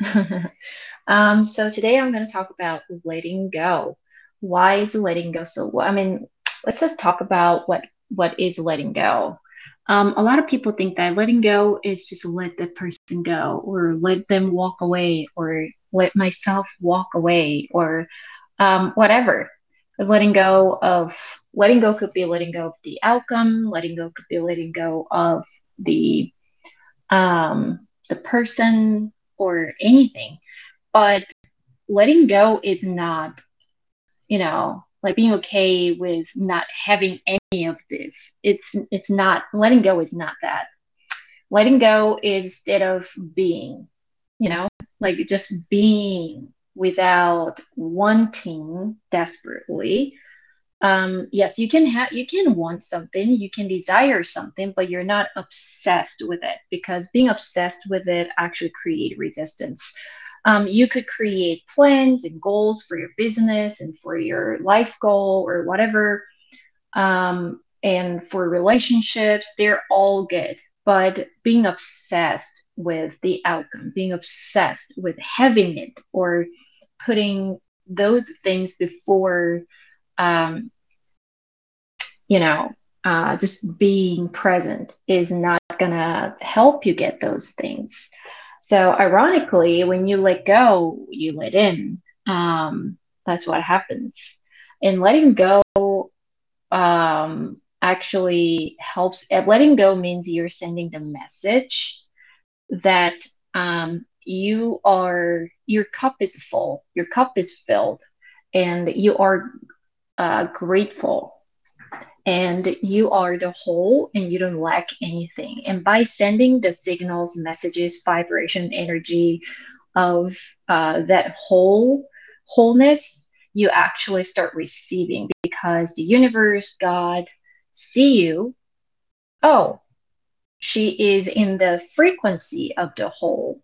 um, so today I'm going to talk about letting go. Why is letting go so? I mean, let's just talk about what what is letting go. Um, a lot of people think that letting go is just let the person go, or let them walk away, or let myself walk away, or um, whatever. Letting go of letting go could be letting go of the outcome. Letting go could be letting go of the um, the person or anything. But letting go is not, you know, like being okay with not having any of this. It's it's not letting go is not that. Letting go is instead of being, you know, like just being without wanting desperately um, yes you can have you can want something you can desire something but you're not obsessed with it because being obsessed with it actually create resistance. Um, you could create plans and goals for your business and for your life goal or whatever um, and for relationships they're all good. But being obsessed with the outcome being obsessed with having it or putting those things before um, you know, uh, just being present is not going to help you get those things. So, ironically, when you let go, you let in. Um, that's what happens. And letting go um, actually helps. Letting go means you're sending the message that um, you are, your cup is full, your cup is filled, and you are uh, grateful and you are the whole and you don't lack anything. And by sending the signals, messages, vibration, energy of uh, that whole wholeness, you actually start receiving because the universe, God, see you. Oh, she is in the frequency of the whole.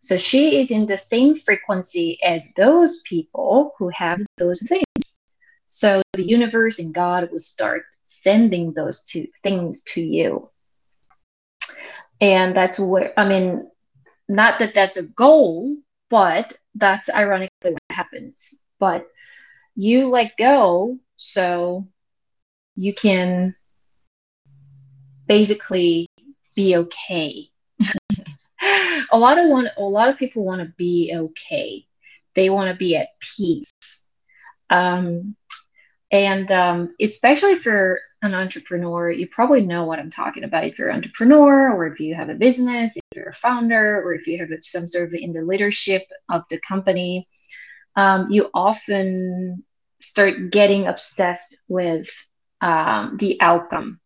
So she is in the same frequency as those people who have those things. So the universe and God will start sending those two things to you. And that's where, I mean, not that that's a goal, but that's ironically what happens. But you let go so you can basically be okay. a lot of one a lot of people want to be okay. They want to be at peace. Um, and um, especially for an entrepreneur, you probably know what I'm talking about. If you're an entrepreneur, or if you have a business, if you're a founder, or if you have some sort of in the leadership of the company, um, you often start getting obsessed with um, the outcome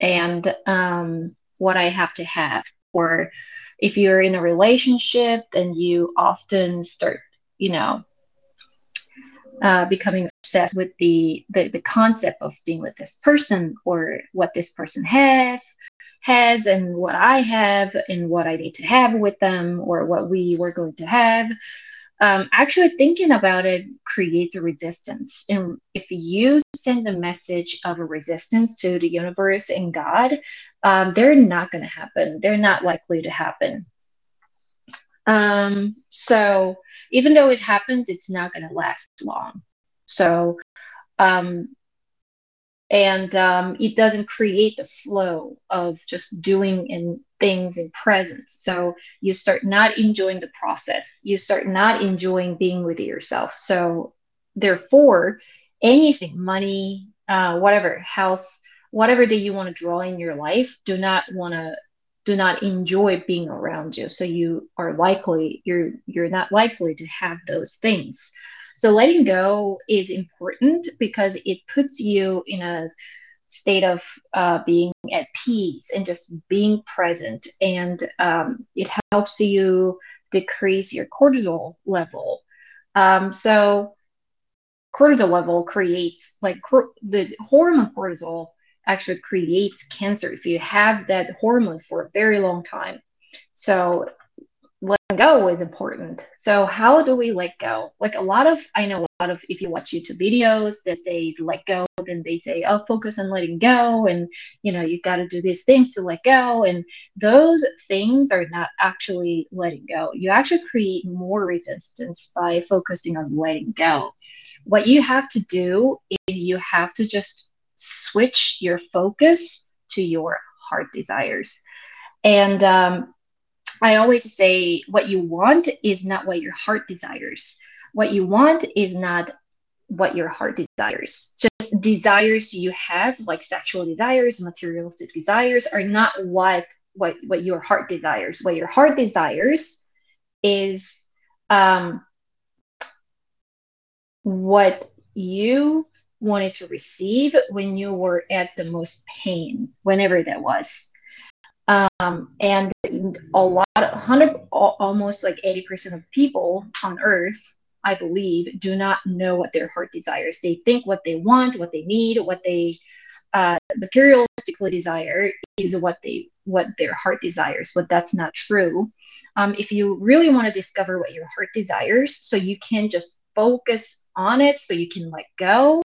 and um, what I have to have. Or if you're in a relationship, then you often start, you know, uh, becoming obsessed with the, the the concept of being with this person or what this person has has and what I have and what I need to have with them or what we were going to have. Um, actually, thinking about it creates a resistance. And if you send a message of a resistance to the universe and God, um, they're not going to happen. They're not likely to happen. Um, so even though it happens, it's not going to last long. So, um, and um, it doesn't create the flow of just doing and things in presence. So you start not enjoying the process. You start not enjoying being with yourself. So therefore, anything, money, uh, whatever, house, whatever that you want to draw in your life, do not want to do not enjoy being around you so you are likely you're you're not likely to have those things so letting go is important because it puts you in a state of uh, being at peace and just being present and um, it helps you decrease your cortisol level um, so cortisol level creates like cor- the hormone cortisol actually creates cancer if you have that hormone for a very long time. So letting go is important. So how do we let go? Like a lot of I know a lot of if you watch YouTube videos that say let go, then they say, oh focus on letting go and you know you've gotta do these things to let go. And those things are not actually letting go. You actually create more resistance by focusing on letting go. What you have to do is you have to just switch your focus to your heart desires. And um, I always say what you want is not what your heart desires. What you want is not what your heart desires. Just desires you have, like sexual desires, materialistic desires, are not what what what your heart desires. What your heart desires is um, what you wanted to receive when you were at the most pain, whenever that was. Um, and a lot, of, hundred, almost like eighty percent of people on Earth, I believe, do not know what their heart desires. They think what they want, what they need, what they uh, materialistically desire is what they what their heart desires, but that's not true. Um, if you really want to discover what your heart desires, so you can just focus on it, so you can let go,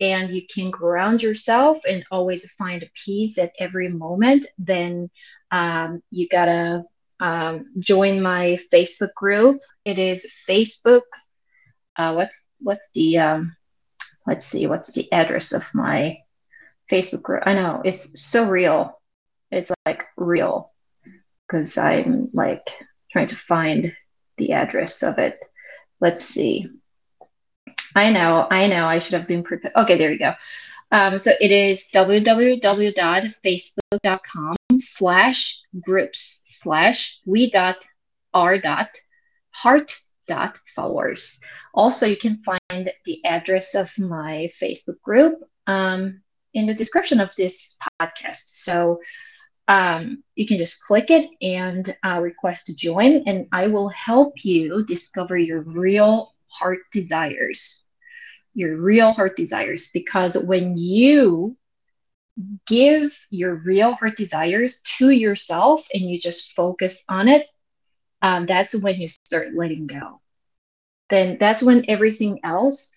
and you can ground yourself and always find peace at every moment, then um, you gotta um, join my Facebook group. It is Facebook. Uh, what's what's the um, let's see what's the address of my Facebook group? I know it's so real. It's like real because I'm like trying to find the address of it. Let's see. I know, I know. I should have been prepared. Okay, there you go. Um, so it is www.facebook.com slash groups slash we dot are dot heart dot followers. Also, you can find the address of my Facebook group um, in the description of this podcast. So um, you can just click it and uh, request to join, and I will help you discover your real heart desires your real heart desires because when you give your real heart desires to yourself and you just focus on it um, that's when you start letting go. Then that's when everything else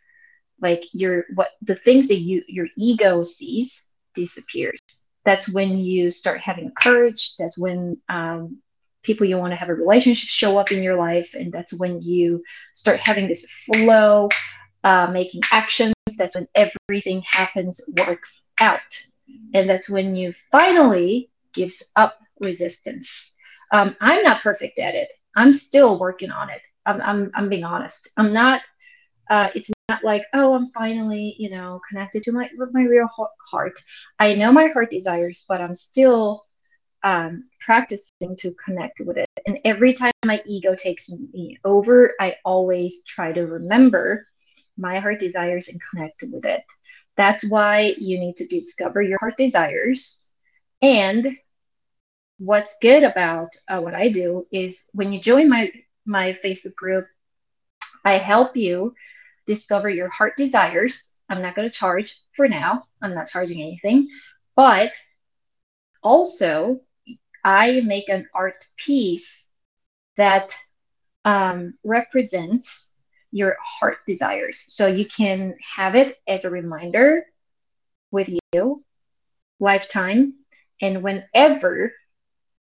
like your what the things that you your ego sees disappears. That's when you start having courage. That's when um, people you want to have a relationship show up in your life. And that's when you start having this flow uh, making actions. That's when everything happens, works out. And that's when you finally gives up resistance. Um, I'm not perfect at it. I'm still working on it. I'm, I'm, I'm being honest. I'm not, uh, it's not like, oh, I'm finally, you know, connected to my, my real heart. I know my heart desires, but I'm still um, practicing to connect with it. And every time my ego takes me over, I always try to remember my heart desires and connect with it. That's why you need to discover your heart desires. And what's good about uh, what I do is when you join my my Facebook group, I help you discover your heart desires. I'm not going to charge for now. I'm not charging anything, but also I make an art piece that um, represents your heart desires. So you can have it as a reminder with you, lifetime, and whenever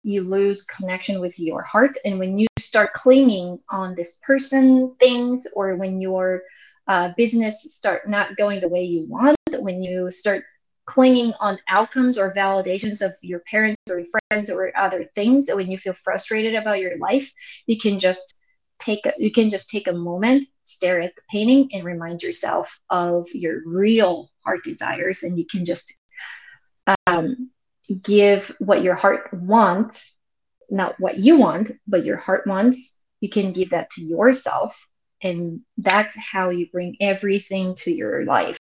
you lose connection with your heart, and when you start clinging on this person, things, or when your uh, business start not going the way you want, when you start clinging on outcomes or validations of your parents or your friends or other things, when you feel frustrated about your life, you can just take a, you can just take a moment stare at the painting and remind yourself of your real heart desires. And you can just um, give what your heart wants not what you want but your heart wants. You can give that to yourself. And that's how you bring everything to your life.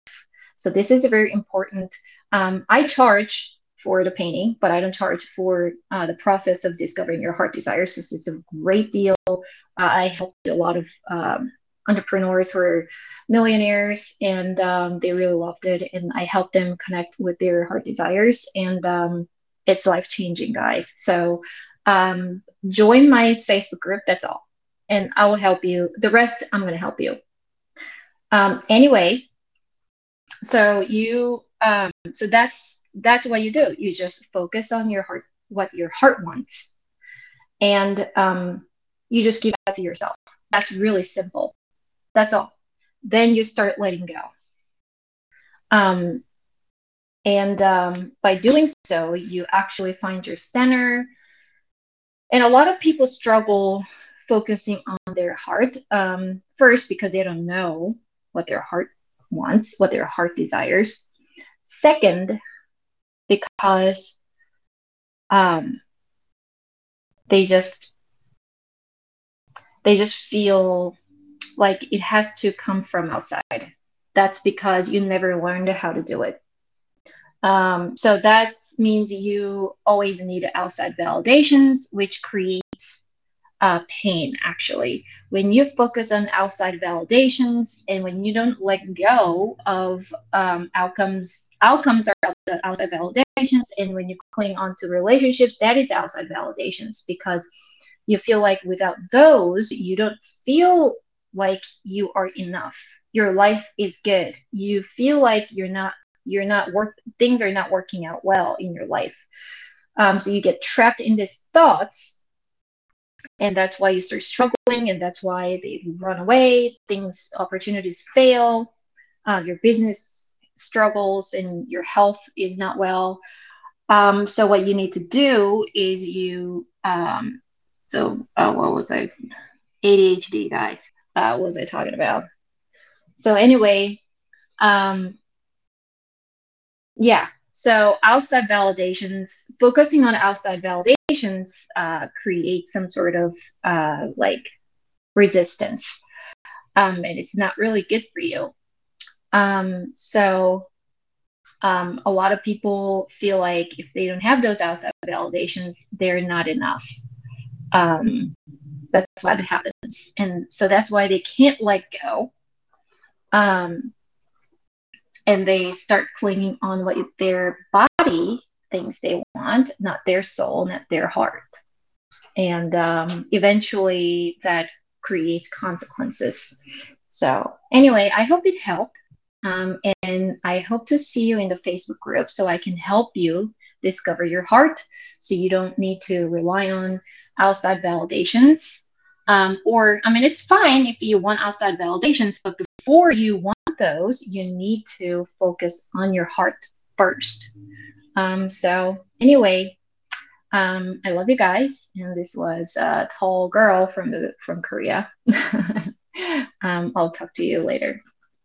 So this is a very important um, i charge for the painting, but I don't charge for uh, the process of discovering your heart desires. This is a great deal. Uh, I helped a lot of um, entrepreneurs who are millionaires and um, they really loved it. And I helped them connect with their heart desires. And um, it's life changing, guys. So um, join my Facebook group. That's all. And I will help you. The rest, I'm going to help you. Um, anyway, so you, um, so that's that's what you do. You just focus on your heart, what your heart wants, and um, you just give that to yourself. That's really simple. That's all. Then you start letting go. Um, and um, by doing so, you actually find your center. And a lot of people struggle focusing on their heart. Um, first, because they don't know what their heart wants, what their heart desires. Second, because um, they just they just feel like it has to come from outside. That's because you never learned how to do it. Um, so that means you always need outside validations, which creates uh, pain actually. When you focus on outside validations and when you don't let go of um, outcomes, outcomes are outside validations. And when you cling on to relationships, that is outside validations because you feel like without those, you don't feel like you are enough. Your life is good. You feel like you're not you're not work things are not working out well in your life um, so you get trapped in these thoughts and that's why you start struggling and that's why they run away things opportunities fail uh, your business struggles and your health is not well um, so what you need to do is you um, so uh, what was i adhd guys uh, what was i talking about so anyway um, yeah. So outside validations, focusing on outside validations uh, creates some sort of uh, like resistance. Um, and it's not really good for you. Um, so um, a lot of people feel like if they don't have those outside validations, they're not enough. Um, that's what happens. And so that's why they can't let go. Um, and they start clinging on what their body thinks they want, not their soul, not their heart. And um, eventually that creates consequences. So, anyway, I hope it helped. Um, and I hope to see you in the Facebook group so I can help you discover your heart so you don't need to rely on outside validations. Um, or, I mean, it's fine if you want outside validations, but before you want those, you need to focus on your heart first. Um, so, anyway, um, I love you guys, and this was a tall girl from the from Korea. um, I'll talk to you later.